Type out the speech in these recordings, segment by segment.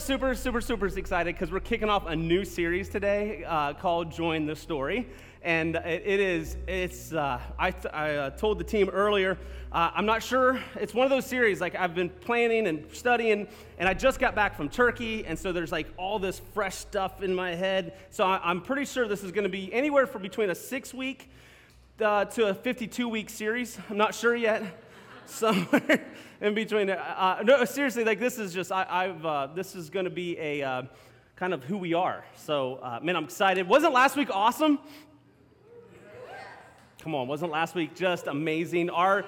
Super, super, super excited because we're kicking off a new series today uh, called Join the Story. And it, it is, it's, uh, I, I uh, told the team earlier, uh, I'm not sure. It's one of those series, like I've been planning and studying, and I just got back from Turkey, and so there's like all this fresh stuff in my head. So I, am pretty sure this is going to be anywhere from between a six week uh, to a 52 week series. I'm not sure yet. Somewhere in between. Uh, uh, no, seriously, like this is just, I, have uh, this is going to be a uh, kind of who we are. So, uh, man, I'm excited. Wasn't last week awesome? Come on, wasn't last week just amazing? Our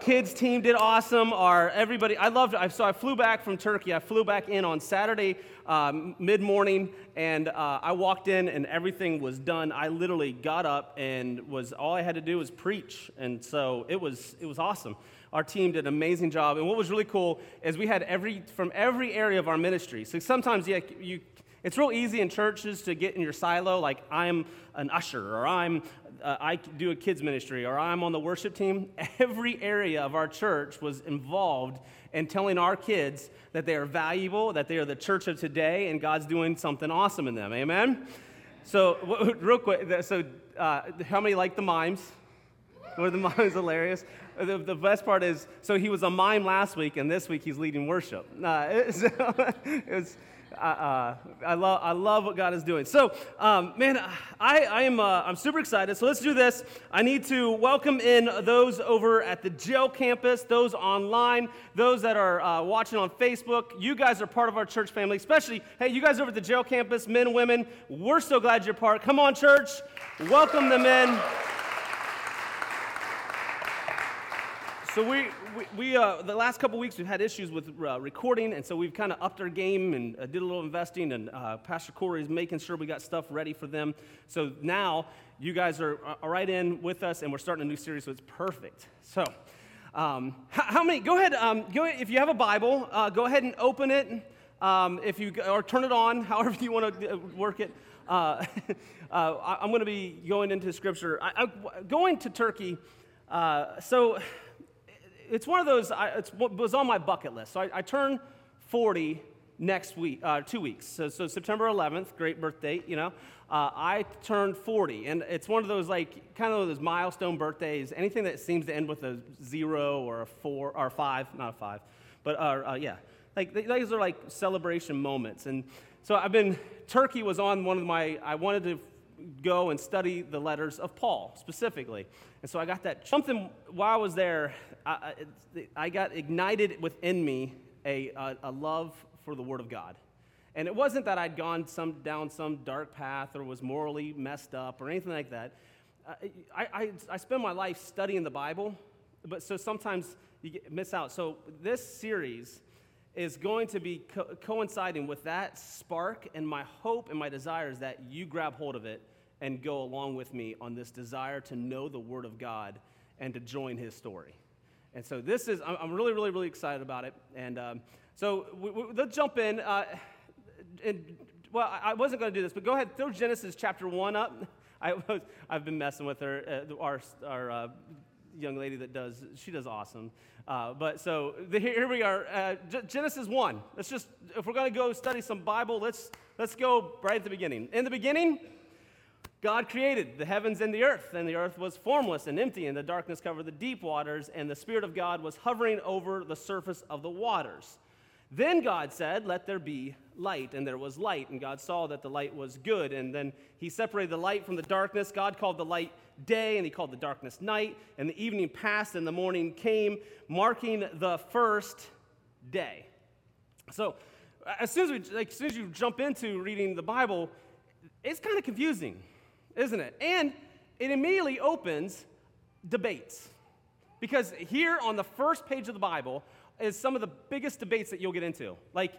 kids team did awesome. Our everybody, I loved it. So I flew back from Turkey. I flew back in on Saturday um, mid morning, and uh, I walked in, and everything was done. I literally got up and was all I had to do was preach, and so it was it was awesome. Our team did an amazing job. And what was really cool is we had every, from every area of our ministry. So sometimes, yeah, you, it's real easy in churches to get in your silo, like I'm an usher, or I'm, uh, I do a kids ministry, or I'm on the worship team. Every area of our church was involved in telling our kids that they are valuable, that they are the church of today, and God's doing something awesome in them. Amen? So, real quick, so uh, how many like the mimes? Were the mimes hilarious? the, the best part is, so he was a mime last week, and this week he's leading worship. Uh, so it was, uh, uh, I, love, I love what God is doing. So, um, man, I, I am uh, I'm super excited. So let's do this. I need to welcome in those over at the jail campus, those online, those that are uh, watching on Facebook. You guys are part of our church family, especially, hey, you guys over at the jail campus, men women, we're so glad you're part. Come on, church. Welcome them in. So we, we, we uh, the last couple weeks we've had issues with uh, recording, and so we've kind of upped our game and uh, did a little investing. And uh, Pastor Corey is making sure we got stuff ready for them. So now you guys are, are right in with us, and we're starting a new series, so it's perfect. So. Um, how, how, many? Go ahead. Um, go ahead, If you have a Bible, uh, go ahead and open it. Um, if you or turn it on, however you want to uh, work it. Uh, uh, I'm going to be going into Scripture. I, I, going to Turkey. Uh, so it's one of those, I, it was on my bucket list. So I, I turn 40 next week, uh, two weeks. So, so, September 11th, great birthday, you know. Uh, I turned 40, and it's one of those like kind of those milestone birthdays. Anything that seems to end with a zero or a four or five, not a five, but uh, uh yeah, like these are like celebration moments. And so I've been. Turkey was on one of my. I wanted to go and study the letters of Paul specifically. And so I got that. Something while I was there, I, I got ignited within me a, a, a, love for the Word of God. And it wasn't that I'd gone some, down some dark path or was morally messed up or anything like that. I, I, I spend my life studying the Bible, but so sometimes you get, miss out. So this series is going to be co- coinciding with that spark, and my hope and my desire is that you grab hold of it and go along with me on this desire to know the Word of God and to join His story. And so this is, I'm really, really, really excited about it. And um, so we, we, let's jump in. Uh, and, well, I wasn't going to do this, but go ahead, throw Genesis chapter 1 up. I was, I've been messing with her, uh, our, our uh, young lady that does, she does awesome. Uh, but so the, here we are, uh, Genesis 1. Let's just, if we're going to go study some Bible, let's, let's go right at the beginning. In the beginning, God created the heavens and the earth, and the earth was formless and empty, and the darkness covered the deep waters, and the Spirit of God was hovering over the surface of the waters. Then God said, Let there be light, and there was light, and God saw that the light was good, and then He separated the light from the darkness. God called the light day, and He called the darkness night, and the evening passed, and the morning came, marking the first day. So, as soon as, we, like, as soon as you jump into reading the Bible, it's kind of confusing isn't it? And it immediately opens debates. Because here on the first page of the Bible is some of the biggest debates that you'll get into. Like,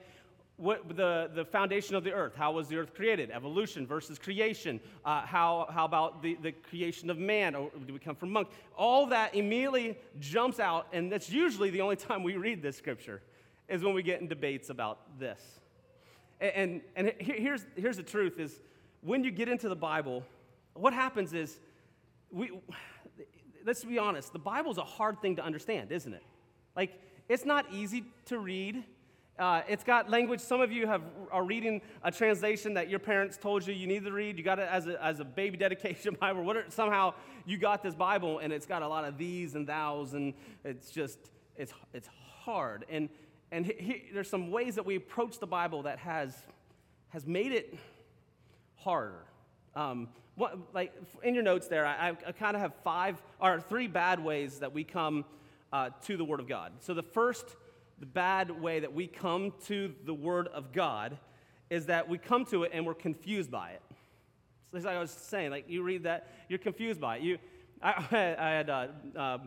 what, the, the foundation of the earth. How was the earth created? Evolution versus creation. Uh, how, how about the, the creation of man? Or do we come from monk? All that immediately jumps out, and that's usually the only time we read this scripture, is when we get in debates about this. And, and, and here's, here's the truth is when you get into the Bible, what happens is, we, let's be honest, the Bible's a hard thing to understand, isn't it? Like, it's not easy to read. Uh, it's got language. Some of you have, are reading a translation that your parents told you you need to read. You got it as a, as a baby dedication Bible. What are, somehow you got this Bible and it's got a lot of these and thous, and it's just, it's, it's hard. And, and he, he, there's some ways that we approach the Bible that has, has made it harder. Um, what, like in your notes there, I, I kind of have five or three bad ways that we come uh, to the Word of God. So the first the bad way that we come to the Word of God is that we come to it and we're confused by it. So like I was saying, like you read that, you're confused by it. You, I, I had uh, uh,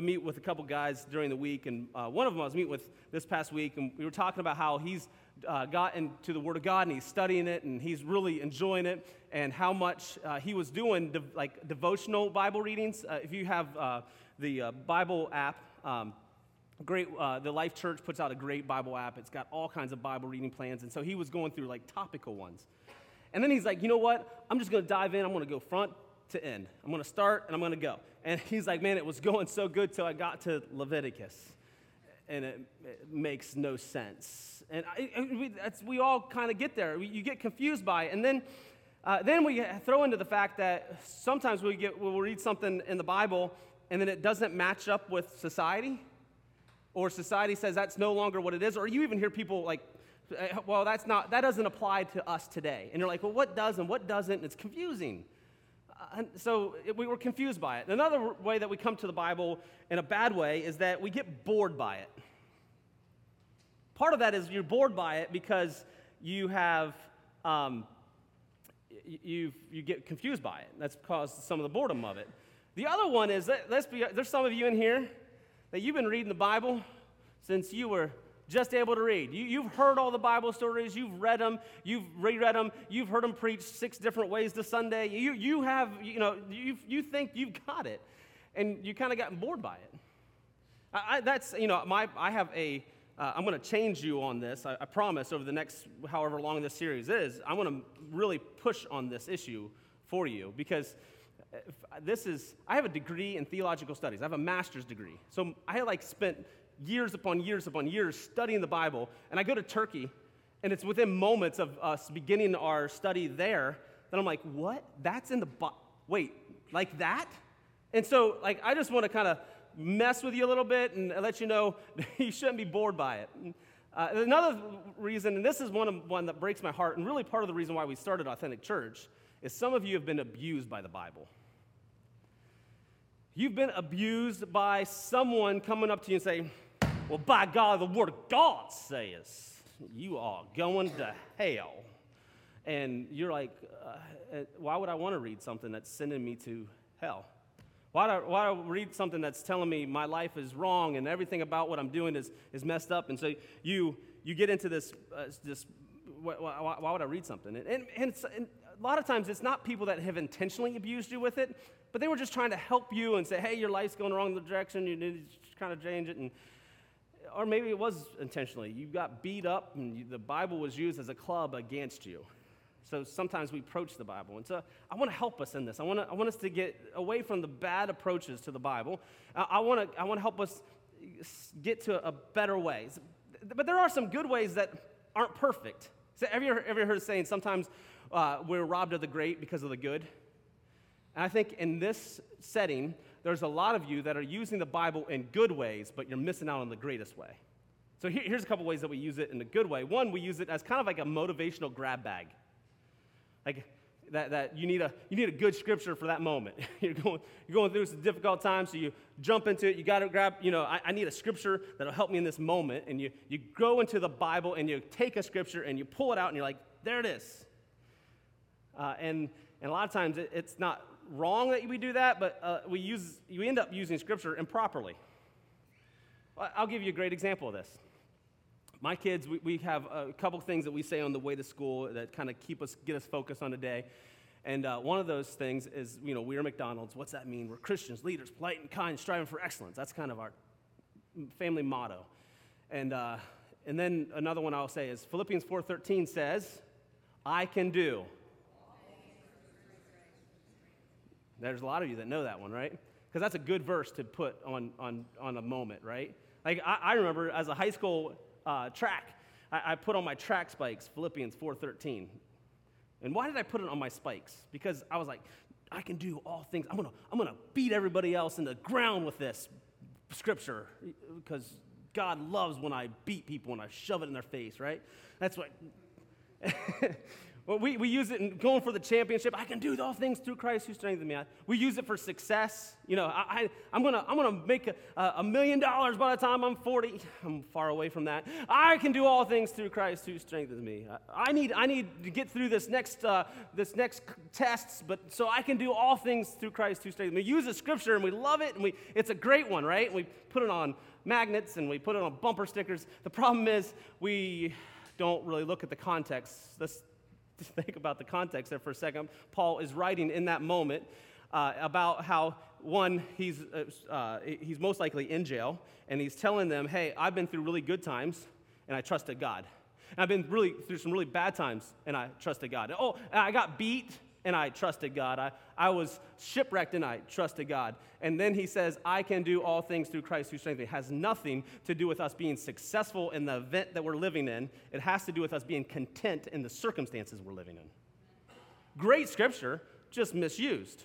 meet with a couple guys during the week, and uh, one of them I was meeting with this past week, and we were talking about how he's uh, got into the Word of God and he's studying it and he's really enjoying it, and how much uh, he was doing de- like devotional Bible readings. Uh, if you have the Bible app. Um, great uh, the life church puts out a great bible app. It's got all kinds of bible reading plans. And so he was going through like topical ones. And then he's like you know what? I'm just going to dive in. I'm going to go front to end. I'm going to start and i'm going to go. And he's like man it was going so good till i got to leviticus and it, it makes no sense and I, we, we, all kind of get there you get confused by it and then uh, then we throw into the fact that sometimes we get we'll read something in the bible and then it doesn't match up with society or society says that's no longer what it is, or you even hear people like, well, that's not, that doesn't apply to us today. And you're like, well, what does and what doesn't? And it's confusing. And so we were confused by it. Another way that we come to the Bible in a bad way is that we get bored by it. Part of that is you're bored by it because you have, um, you you get confused by it. That's caused some of the boredom of it. The other one is, let's be, there's some of you in here that you've been reading the Bible since you were just able to read. You, have heard all the Bible stories, you've read them, you've reread them, you've heard them preached six different ways to Sunday. You, you have, you know, you, you think you've got it, and you kind of gotten bored by it. I, I, that's, you know, my, I have a, uh, I'm going to change you on this, I, I promise, over the next however long this series is. I want to really push on this issue for you because this is, I have a degree in theological studies. I have a master's degree. So I like spent years upon years upon years studying the Bible. And I go to Turkey, and it's within moments of us beginning our study there that I'm like, what? That's in the Bible. Wait, like that? And so, like, I just want to kind of mess with you a little bit and let you know you shouldn't be bored by it. Uh, another reason, and this is one, of, one that breaks my heart, and really part of the reason why we started Authentic Church, is some of you have been abused by the Bible. You've been abused by someone coming up to you and saying, Well, by God, the Word of God says you are going to hell. And you're like, uh, uh Why would I want to read something that's sending me to hell? Why do, I, why do I read something that's telling me my life is wrong and everything about what I'm doing is, is messed up? And so you, you get into this, uh, this why, why, would I read something? And, and, and, and a lot of times it's not people that have intentionally abused you with it, but they were just trying to help you and say, hey, your life's going the wrong direction, you need to kind of change it. And, or maybe it was intentionally. You got beat up, and you, the Bible was used as a club against you. So sometimes we approach the Bible. And so I want to help us in this. I want, to, I want us to get away from the bad approaches to the Bible. I, want to I want to help us get to a better way. But there are some good ways that aren't perfect. So have you ever, heard heard saying sometimes uh, we're robbed of the great because of the good? And I think in this setting, there's a lot of you that are using the Bible in good ways, but you're missing out on the greatest way. So here, here's a couple ways that we use it in a good way. One, we use it as kind of like a motivational grab bag. Like that, that you, need a, you need a good scripture for that moment. you're, going, you're going through some difficult time, so you jump into it. You got to grab, you know, I, I need a scripture that'll help me in this moment. And you, you go into the Bible and you take a scripture and you pull it out and you're like, there it is. Uh, and, and a lot of times it, it's not wrong that we do that, but uh, we, use, we end up using Scripture improperly. I'll give you a great example of this. My kids, we, we have a couple things that we say on the way to school that kind of keep us, get us focused on the day. And uh, one of those things is, you know, we're McDonald's. What's that mean? We're Christians, leaders, polite and kind, striving for excellence. That's kind of our family motto. And, uh, and then another one I'll say is Philippians 4.13 says, I can do There's a lot of you that know that one, right? Because that's a good verse to put on, on, on a moment, right? Like, I, I remember as a high school uh, track, I, I put on my track spikes, Philippians 4.13. And why did I put it on my spikes? Because I was like, I can do all things. I'm gonna, I'm gonna beat everybody else in the ground with this scripture because God loves when I beat people and I shove it in their face, right? That's what. we, we use it in going for the championship. I can do all things through Christ who strengthens me. We use it for success. You know, I, I, am going to I'm gonna make a, a million dollars by the time I'm 40. I'm far away from that. I can do all things through Christ who strengthens me. I, I need, I need to get through this next, uh, this next tests, but so I can do all things through Christ who strengthens me. We use the scripture and we love it, and we, it's a great one, right? And we put it on magnets and we put it on bumper stickers. The problem is we don't really look at the context. Let's think about the context there for a second. Paul is writing in that moment uh, about how one he's uh, uh, he's most likely in jail and he's telling them, "Hey, I've been through really good times and I trusted God." And I've been really through some really bad times and I trusted God. Oh, I got beat and I trusted God. I, I was shipwrecked and I trusted God. And then he says, I can do all things through Christ who strengthens me. It has nothing to do with us being successful in the event that we're living in, it has to do with us being content in the circumstances we're living in. Great scripture, just misused.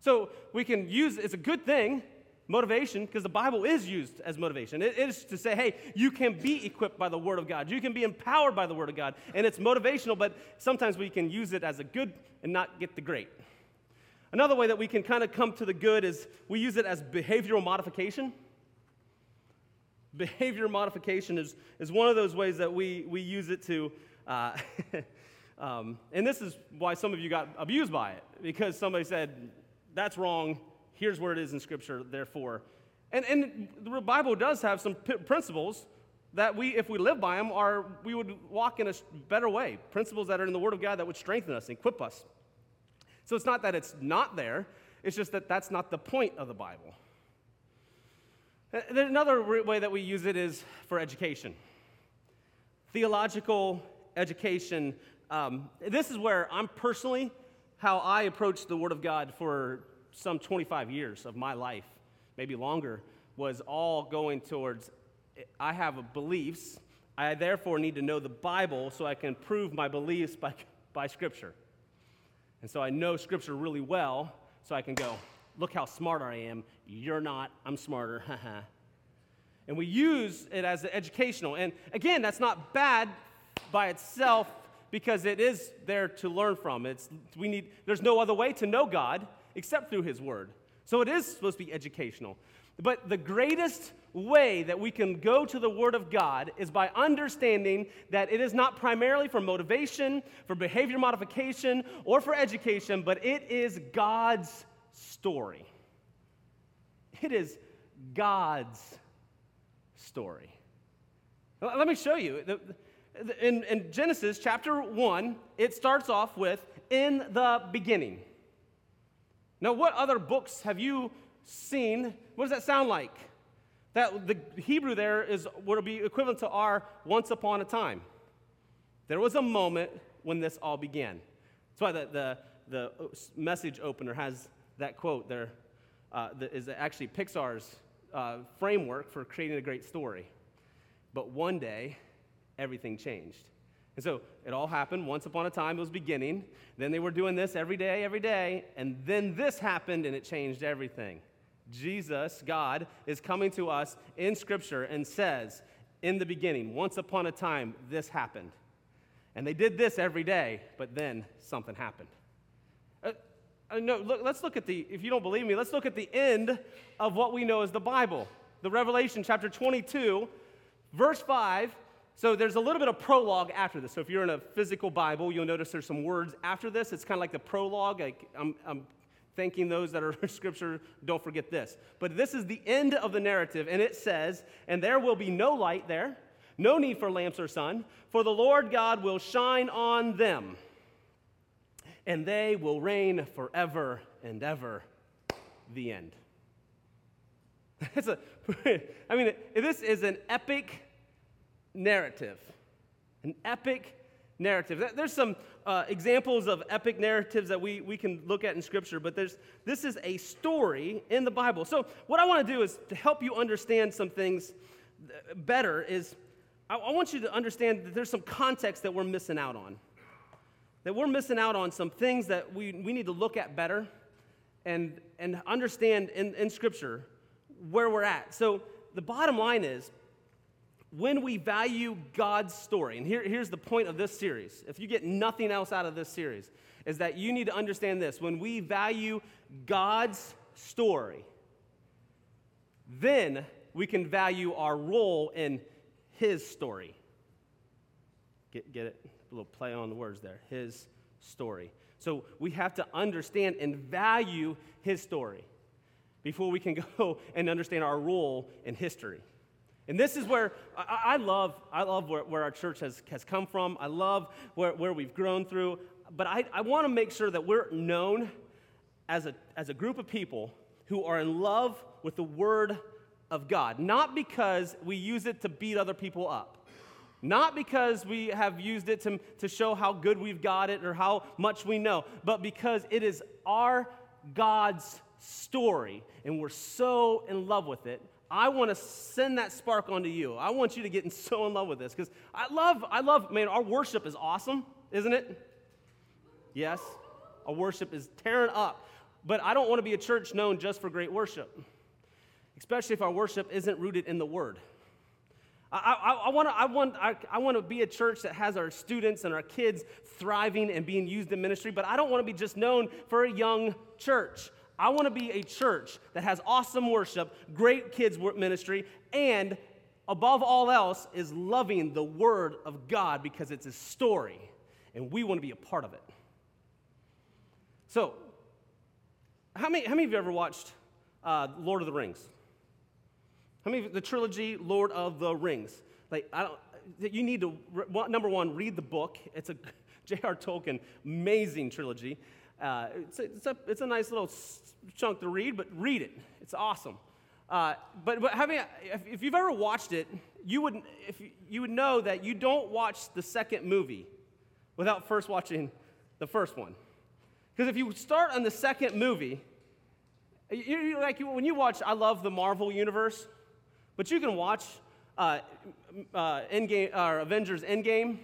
So we can use it's a good thing motivation because the bible is used as motivation. It is to say hey you can be equipped by the word of god. You can be empowered by the word of god. And it's motivational but sometimes we can use it as a good and not get the great. Another way that we can kind of come to the good is we use it as behavioral modification. Behavior modification is, is one of those ways that we, we use it to uh, um, and this is why some of you got abused by it because somebody said that's wrong here's where it is in Scripture, therefore. And, and the Bible does have some p- principles that we, if we live by them, are, we would walk in a better way. Principles that are in the Word of God that would strengthen us and equip us. So it's not that it's not there, it's just that that's not the point of the Bible. Another way that we use it is for education. Theological education. Um, this is where I'm personally, how I approach the Word of God for some 25 years of my life, maybe longer, was all going towards I have beliefs. I therefore need to know the Bible so I can prove my beliefs by, by Scripture. And so I know Scripture really well, so I can go, look how smart I am. You're not, I'm smarter. and we use it as educational. And again, that's not bad by itself because it is there to learn from. It's, we need, there's no other way to know God except through His Word. So it is supposed to be educational. But the greatest way that we can go to the Word of God is by understanding that it is not primarily for motivation, for behavior modification, or for education, but it is God's story. It is God's story. Let me show you. In, in Genesis chapter 1, it starts off with, in the beginning. Now, what other books have you seen? What does that sound like? That the Hebrew there is would be equivalent to our once upon a time. There was a moment when this all began. That's why the, the, the message opener has that quote there. Uh, that is actually Pixar's uh, framework for creating a great story. But one day, everything changed. And so it all happened once upon a time, it was beginning. Then they were doing this every day, every day. And then this happened and it changed everything. Jesus, God, is coming to us in Scripture and says, in the beginning, once upon a time, this happened. And they did this every day, but then something happened. Uh, uh, no, look, let's look at the, if you don't believe me, let's look at the end of what we know as the Bible. The Revelation chapter 22, verse 5 so there's a little bit of prologue after this. So if you're in a physical Bible, you'll notice there's some words after this. It's kind of like the prologue. Like I'm, I'm thanking those that are Scripture, don't forget this. But this is the end of the narrative, and it says, And there will be no light there, no need for lamps or sun, for the Lord God will shine on them, and they will reign forever and ever. The end. It's a, I mean, this is an epic narrative, an epic narrative. There's some uh, examples of epic narratives that we, we can look at in Scripture, but there's, this is a story in the Bible. So, what I want to do is to help you understand some things better is I, I want you to understand that there's some context that we're missing out on. That we're missing out on some things that we, we need to look at better and, and understand in, in Scripture where we're at. So, the bottom line is when we value God's story, and here, here's the point of this series if you get nothing else out of this series, is that you need to understand this. When we value God's story, then we can value our role in His story. Get, get it? A little play on the words there. His story. So we have to understand and value His story before we can go and understand our role in history. And this is where I, I love, I love where, where, our church has, has come from. I love where, where we've grown through. But I, I want to make sure that we're known as a, as a group of people who are in love with the Word of God. Not because we use it to beat other people up. Not because we have used it to, to show how good we've got it or how much we know, but because it is our God's story and we're so in love with it I want to send that spark onto you. I want you to get so in love with this because I love, I love, man, our worship is awesome, isn't it? Yes, our worship is tearing up. But I don't want to be a church known just for great worship, especially if our worship isn't rooted in the Word. I, I, I, wanna, I, want, I, I want to be a church that has our students and our kids thriving and being used in ministry, but I don't want to be just known for a young church. I want to be a church that has awesome worship, great kids ministry, and above all else is loving the Word of God because it's His story, and we want to be a part of it. So, how many, how many of you ever watched uh, Lord of the Rings? How many of the trilogy Lord of the Rings? Like, I don't, you need to, number one, read the book. It's a J.R. Tolkien amazing trilogy. Uh, it's, a, it's, a, it's, a, nice little chunk to read, but read it. It's awesome. Uh, but, but having, if, if, you've ever watched it, you would, if you, you would know that you don't watch the second movie without first watching the first one. Because if you start on the second movie, you, you, like when you watch, I love the Marvel universe, but you can watch uh, uh, Endgame, or Avengers Endgame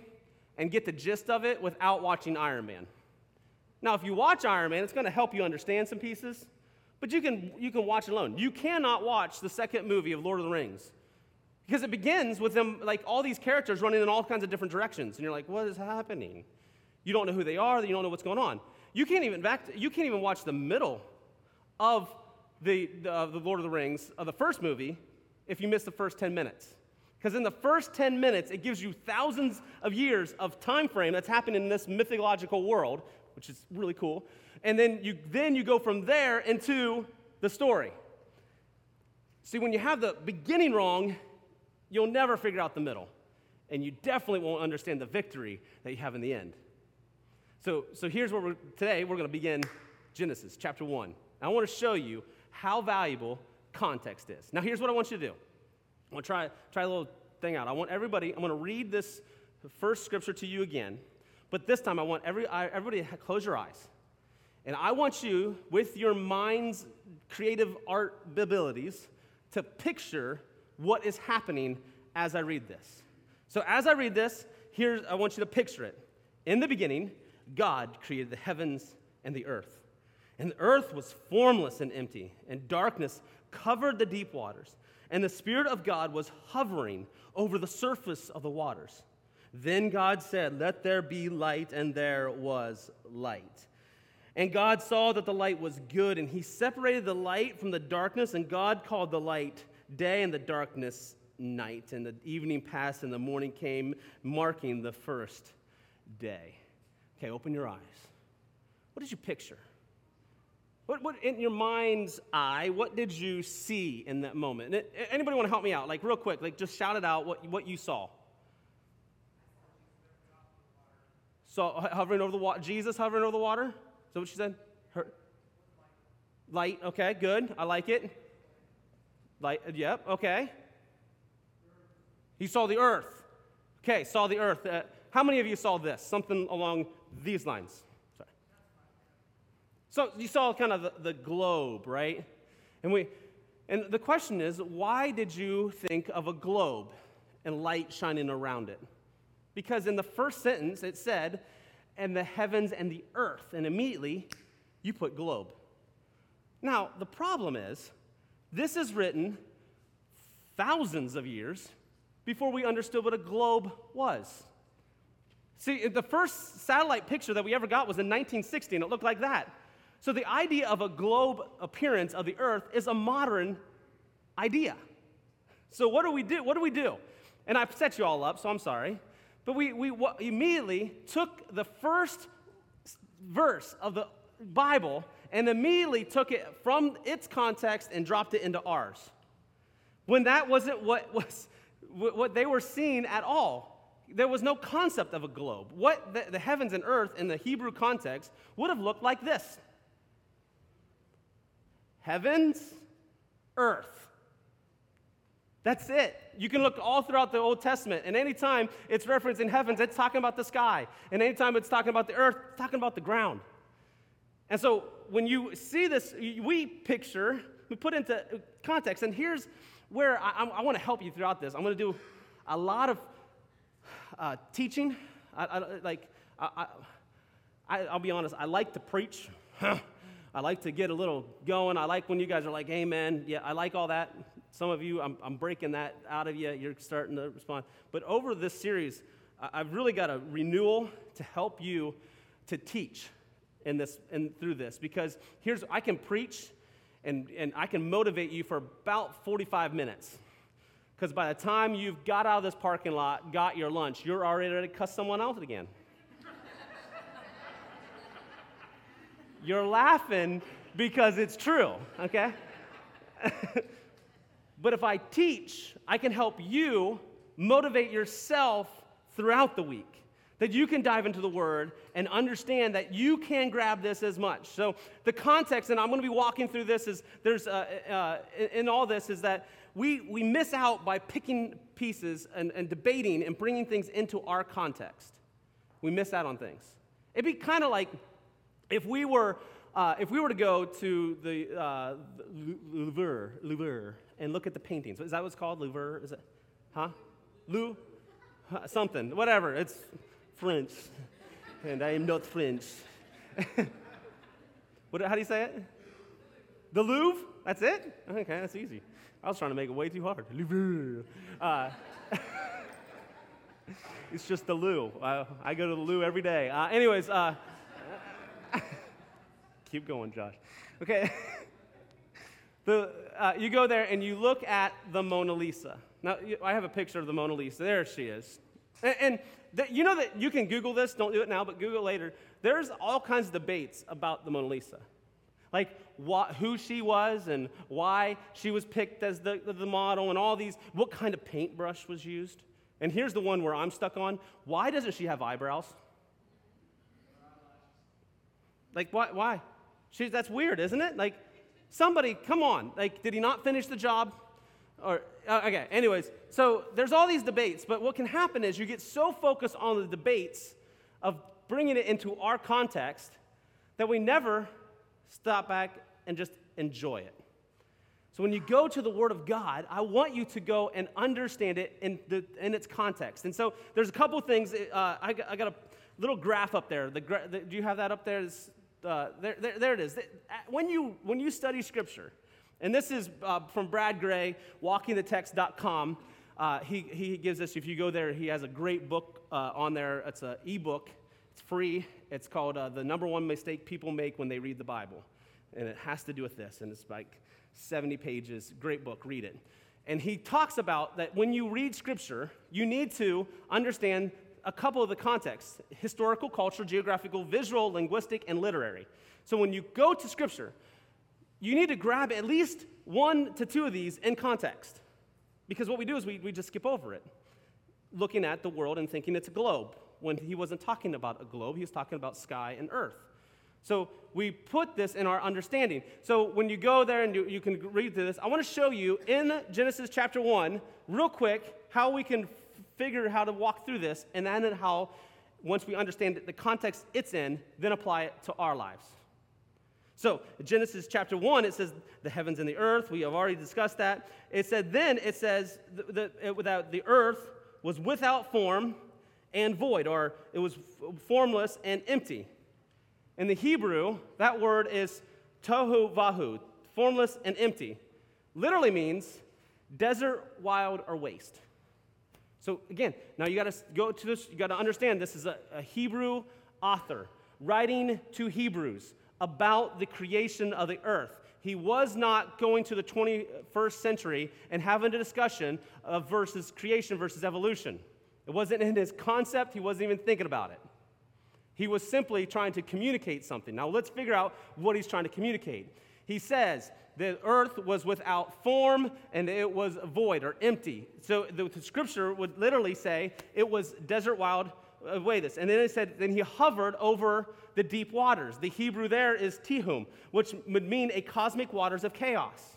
and get the gist of it without watching Iron Man. Now, if you watch Iron Man, it's going to help you understand some pieces, but you can, you can watch it alone. You cannot watch the second movie of Lord of the Rings because it begins with them, like all these characters running in all kinds of different directions. And you're like, what is happening? You don't know who they are, you don't know what's going on. You can't even, back you can't even watch the middle of the, the, the Lord of the Rings, of the first movie, if you miss the first 10 minutes. Because in the first 10 minutes, it gives you thousands of years of time frame that's happening in this mythological world, which is really cool. And then you, then you go from there into the story. See, when you have the beginning wrong, you'll never figure out the middle. And you definitely won't understand the victory that you have in the end. So, so here's where we're, today we're going to begin Genesis chapter 1. I want to show you how valuable context is. Now, here's what I want you to do. I want to try, try a little thing out. I want everybody, I'm going to read this first scripture to you again. But this time, I want every, everybody to close your eyes. And I want you, with your mind's creative art abilities, to picture what is happening as I read this. So, as I read this, here I want you to picture it. In the beginning, God created the heavens and the earth. And the earth was formless and empty, and darkness covered the deep waters. And the Spirit of God was hovering over the surface of the waters. Then God said, Let there be light, and there was light. And God saw that the light was good, and he separated the light from the darkness, and God called the light day and the darkness night. And the evening passed, and the morning came, marking the first day. Okay, open your eyes. What did you picture? What, what in your mind's eye, what did you see in that moment? Anybody want to help me out? Like, real quick, like, just shout it out what, what you saw. So hovering over the water, Jesus hovering over the water? Is that what she said? Her, light, okay, good. I like it. Light, yep, okay. He saw the earth. Okay, saw the earth. Uh, how many of you saw this? Something along these lines. Sorry. So you saw kind of the, the globe, right? And we, and the question is, why did you think of a globe and light shining around it. Because in the first sentence it said, and the heavens and the earth, and immediately you put globe. Now, the problem is, this is written thousands of years before we understood what a globe was. See, the first satellite picture that we ever got was in 1960, and it looked like that. So the idea of a globe appearance of the earth is a modern idea. So what do we do? What do we do? And I've set you all up, so I'm sorry. But we, we immediately took the first verse of the Bible and immediately took it from its context and dropped it into ours. When that wasn't what was what they were seeing at all. There was no concept of a globe. What the, the heavens and earth in the Hebrew context would have looked like this heavens, earth. That's it. You can look all throughout the Old Testament, and anytime it's referenced in heavens, it's talking about the sky. And anytime it's talking about the earth, it's talking about the ground. And so when you see this, we picture, we put into context, and here's where I, I want to help you throughout this. I'm going to do a lot of uh, teaching. I, I, like, I, will be honest, I like to preach. I like to get a little going. I like when you guys are like, amen. Yeah, I like all that. Some of you, I'm, I'm breaking that out of you. You're starting to respond. But over this series, I've really got a renewal to help you to teach in this and through this because here's I can preach and, and I can motivate you for about 45 minutes. Because by the time you've got out of this parking lot, got your lunch, you're already ready to cuss someone out again. you're laughing because it's true, okay? but if I teach, I can help you motivate yourself throughout the week that you can dive into the word and understand that you can grab this as much. So, the context, and I'm going to be walking through this, is there's uh, uh, in all this, is that we, we miss out by picking pieces and, and debating and bringing things into our context. We miss out on things. It'd be kind of like if we were. Uh, if we were to go to the, uh, Louvre, Louvre and look at the paintings, is that what's called? Louvre? Is it? Huh? Lou? Something, whatever. It's French, and I am not French. what, how do you say it? The Louvre? That's it? Okay, that's easy. I was trying to make it way too hard. Louvre. Uh, it's just the loo. Uh, I go to the loo every day. Uh, anyways, uh, keep going, Josh. Okay. The, uh, you go there and you look at the Mona Lisa. Now, I have a picture of the Mona Lisa. There she is. And, and the, you know that you can Google this, don't do it now, but Google later. There's all kinds of debates about the Mona Lisa. Like what, who she was and why she was picked as the, the model and all these, what kind of paintbrush was used. And here's the one where I'm stuck on. Why doesn't she have eyebrows? Like, why? why? She, that's weird, isn't it? Like, somebody, come on. Like, did he not finish the job? Or, uh, okay, anyways, so there's all these debates, but what can happen is you get so focused on the debates of bringing it into our context that we never stop back and just enjoy it. So when you go to the Word of God, I want you to go and understand it in, the, in its context. And so there's a couple things. Uh, I, got, I, got, a little graph up there. The, the, do you have that up there? Uh, there, there? There it is. When you, when you study Scripture, and this is uh, from Brad Gray, walkingthetext.com. Uh, he, he gives us, if you go there, he has a great book uh, on there. It's an ebook, it's free. It's called uh, The Number One Mistake People Make When They Read the Bible. And it has to do with this. And it's like 70 pages. Great book, read it. And he talks about that when you read scripture, you need to understand a couple of the contexts historical, cultural, geographical, visual, linguistic, and literary. So when you go to scripture, you need to grab at least one to two of these in context. Because what we do is we, we just skip over it, looking at the world and thinking it's a globe. When he wasn't talking about a globe, he was talking about sky and earth. So we put this in our understanding. So when you go there and you, you can read through this, I want to show you in Genesis chapter 1, real quick, how we can figure how to walk through this, and then how, once we understand the context it's in, then apply it to our lives. So, Genesis chapter 1, it says the heavens and the earth. We have already discussed that. It said, then it says that without the earth was without form and void, or it was formless and empty. In the Hebrew, that word is tohu vahu, formless and empty. Literally means desert, wild, or waste. So again, now you got to go to this, you got to understand this is a, a Hebrew author writing to Hebrews about the creation of the earth. He was not going to the 21st century and having a discussion of versus creation versus evolution. It wasn't in his concept, he wasn't even thinking about it. He was simply trying to communicate something. Now let's figure out what he's trying to communicate. He says the earth was without form and it was void or empty. So the, the scripture would literally say it was desert wild uh, away this. And then it said, then he hovered over the deep waters. The Hebrew there is tihum, which would mean a cosmic waters of chaos.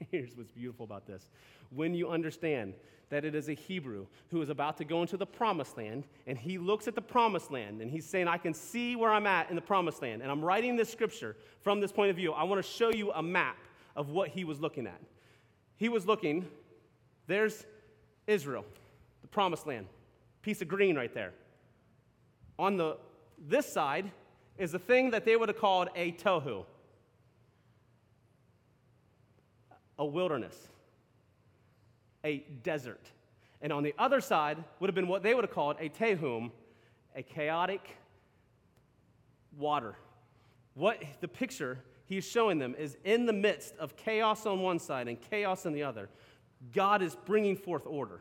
Here's what's beautiful about this. When you understand that it is a Hebrew who is about to go into the promised land, and he looks at the promised land and he's saying, I can see where I'm at in the promised land. And I'm writing this scripture from this point of view. I want to show you a map of what he was looking at. He was looking, there's Israel, the promised land piece of green right there. On the this side is the thing that they would have called a tohu, a wilderness, a desert. And on the other side would have been what they would have called a tehum, a chaotic water. What the picture he's showing them is in the midst of chaos on one side and chaos on the other, God is bringing forth order.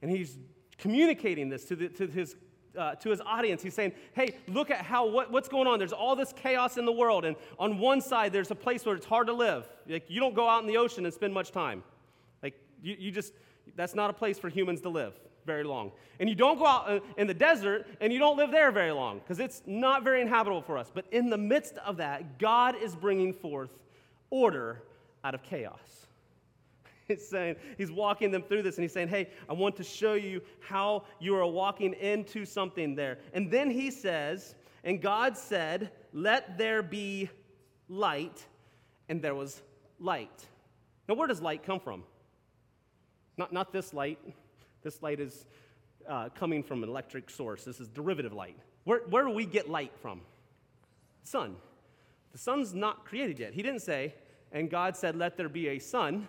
And he's communicating this to, the, to his uh, to his audience. He's saying, hey, look at how, what, what's going on. There's all this chaos in the world. And on one side, there's a place where it's hard to live. Like, you don't go out in the ocean and spend much time. You, you just, that's not a place for humans to live very long. And you don't go out uh, in the desert and you don't live there very long because it's not very inhabitable for us. But in the midst of that, God is bringing forth order out of chaos. He's saying, he's walking them through this and he's saying, hey, I want to show you how you are walking into something there. And then he says, and God said, let there be light, and there was light. Now, where does light come from? Not, not this light. This light is uh, coming from an electric source. This is derivative light. Where, where do we get light from? Sun. The sun's not created yet. He didn't say, and God said, let there be a sun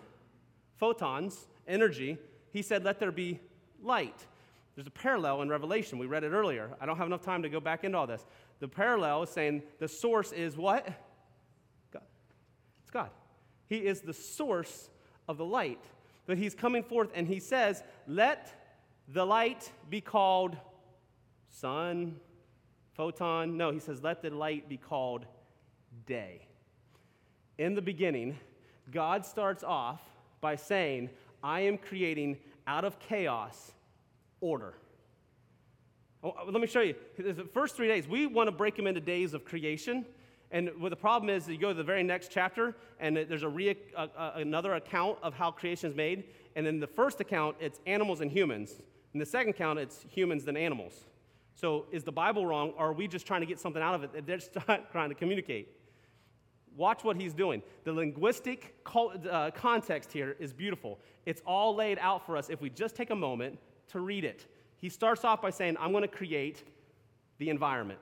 photons, energy, he said, Let there be light. There's a parallel in Revelation. We read it earlier. I don't have enough time to go back into all this. The parallel is saying the source is what? God. It's God. He is the source of the light. But he's coming forth and he says, Let the light be called sun, photon. No, he says, Let the light be called day. In the beginning, God starts off by saying, I am creating out of chaos order. Oh, let me show you. The first three days, we want to break them into days of creation. And what the problem is, you go to the very next chapter, and there's a re- another account of how creation is made. And in the first account, it's animals and humans. In the second account, it's humans and animals. So is the Bible wrong, or are we just trying to get something out of it that they're just trying to communicate? Watch what he's doing. The linguistic uh, context here is beautiful. It's all laid out for us if we just take a moment to read it. He starts off by saying, I'm going to create the environment,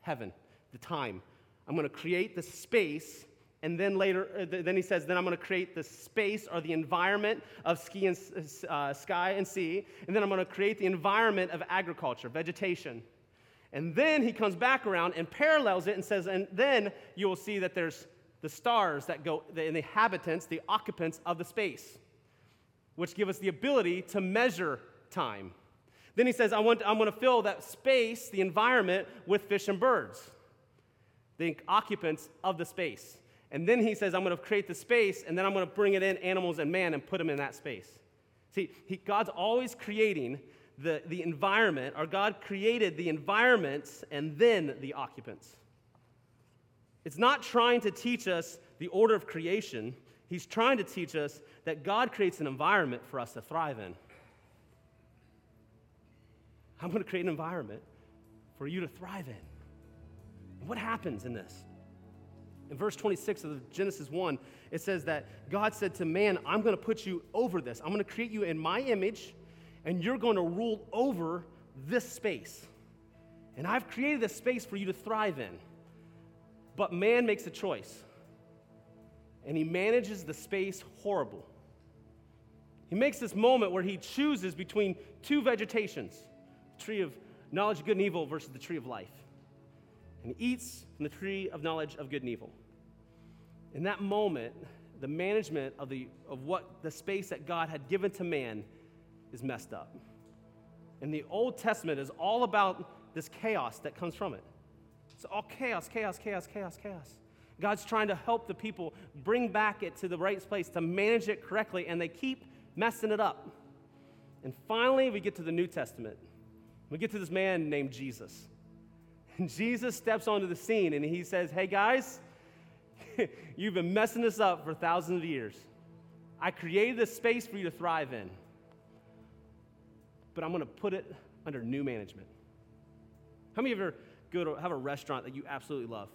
heaven, the time. I'm going to create the space. And then later, uh, then he says, then I'm going to create the space or the environment of ski and, uh, sky and sea. And then I'm going to create the environment of agriculture, vegetation. And then he comes back around and parallels it and says, and then you will see that there's the stars that go, the inhabitants, the occupants of the space, which give us the ability to measure time. Then he says, I want, I'm going to fill that space, the environment, with fish and birds, the occupants of the space. And then he says, I'm going to create the space, and then I'm going to bring it in animals and man and put them in that space. See, he, God's always creating the, the environment, or God created the environments and then the occupants. It's not trying to teach us the order of creation, He's trying to teach us that God creates an environment for us to thrive in. I'm going to create an environment for you to thrive in. What happens in this? In verse 26 of Genesis 1, it says that God said to man, I'm going to put you over this. I'm going to create you in my image, and you're going to rule over this space. And I've created this space for you to thrive in. But man makes a choice, and he manages the space horrible. He makes this moment where he chooses between two vegetations the tree of knowledge of good and evil versus the tree of life. And eats from the tree of knowledge of good and evil. In that moment, the management of, the, of what the space that God had given to man is messed up. And the Old Testament is all about this chaos that comes from it. It's all chaos, chaos, chaos, chaos, chaos. God's trying to help the people bring back it to the right place to manage it correctly, and they keep messing it up. And finally, we get to the New Testament. We get to this man named Jesus. And Jesus steps onto the scene and he says, Hey guys, you've been messing this up for thousands of years. I created this space for you to thrive in, but I'm going to put it under new management. How many of you ever go to have a restaurant that you absolutely love?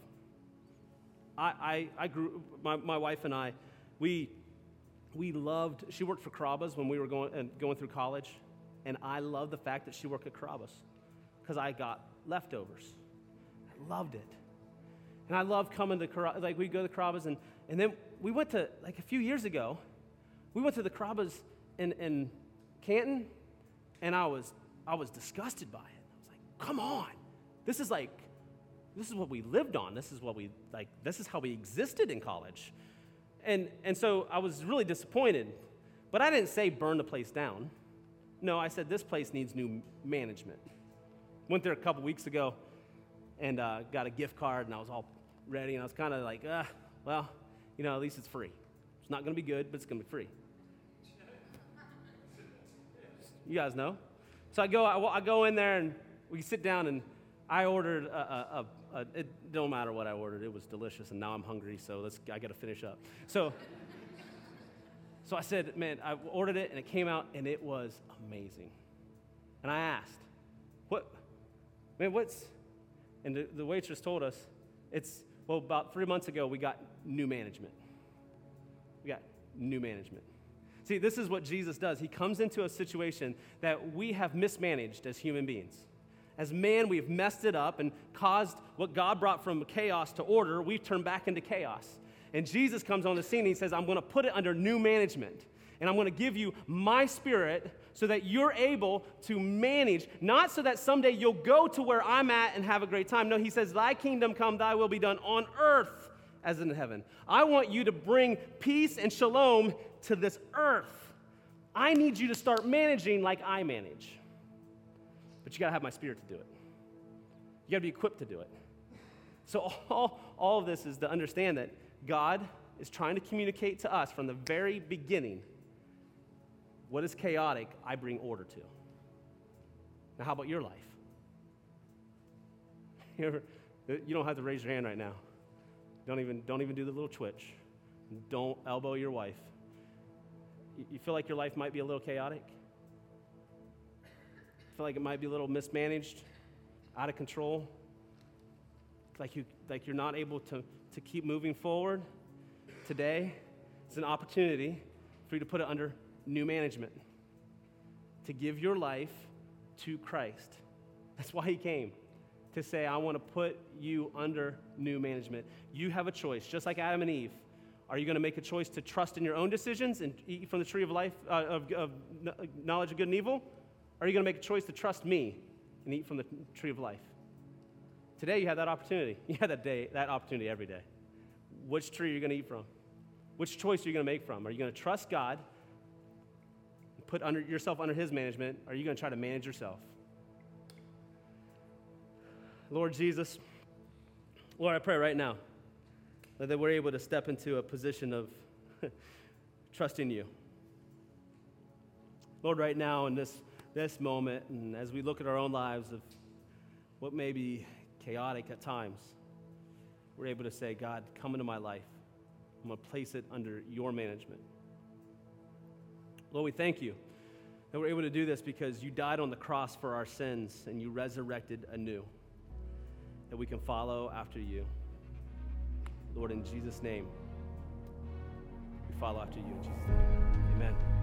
I, I, I grew, my, my wife and I, we we loved, she worked for Carrabba's when we were going, uh, going through college, and I loved the fact that she worked at Carrabba's because I got leftovers. Loved it. And I love coming to Carrabba's, like we'd go to Carrabba's, and, and then we went to, like a few years ago, we went to the Carrabba's in, in Canton, and I was, I was disgusted by it. I was like, come on, this is like, this is what we lived on. This is what we, like, this is how we existed in college. And, and so I was really disappointed. But I didn't say burn the place down. No, I said this place needs new management. Went there a couple weeks ago and uh, got a gift card, and I was all ready, and I was kind of like, ah, well, you know, at least it's free. It's not going to be good, but it's going to be free. You guys know. So I go, I, I go in there, and we sit down, and I ordered a, a, uh, it don't matter what I ordered. It was delicious, and now I'm hungry, so let's, I got to finish up. So, so I said, man, I ordered it, and it came out, and it was amazing. And I asked, what, man, what's, and the, the waitress told us, it's, well, about three months ago, we got new management. We got new management. See, this is what Jesus does. He comes into a situation that we have mismanaged as human beings. As man, we've messed it up and caused what God brought from chaos to order, we've turned back into chaos. And Jesus comes on the scene and he says, I'm going to put it under new management. And I'm going to give you my spirit so that you're able to manage, not so that someday you'll go to where I'm at and have a great time. No, he says, Thy kingdom come, thy will be done on earth as in heaven. I want you to bring peace and shalom to this earth. I need you to start managing like I manage. But you got to have my spirit to do it. You got to be equipped to do it. So, all, all of this is to understand that God is trying to communicate to us from the very beginning what is chaotic, I bring order to. Now, how about your life? You, don't have to raise your hand right now. Don't even, don't even do the little twitch. Don't elbow your wife. You feel like your life might be a little chaotic? feel like it might be a little mismanaged, out of control, like, you, like you're not able to, to keep moving forward, today is an opportunity for you to put it under new management, to give your life to Christ. That's why he came, to say, I want to put you under new management. You have a choice, just like Adam and Eve. Are you going to make a choice to trust in your own decisions and eat from the tree of life, uh, of, of knowledge of good and evil? Or are you going to make a choice to trust me and eat from the tree of life? Today you have that opportunity. You have that day, that opportunity every day. Which tree are you going to eat from? Which choice are you going to make from? Are you going to trust God, put under, yourself under His management, are you going to try to manage yourself? Lord Jesus, Lord, I pray right now that we're able to step into a position of trusting you. Lord, right now in this this moment, and as we look at our own lives of what may be chaotic at times, we're able to say, God, come into my life. I'm going to place it under your management. Lord, we thank you that we're able to do this because you died on the cross for our sins and you resurrected anew, that we can follow after you. Lord, in Jesus' name, we follow after you in Jesus' name. Amen.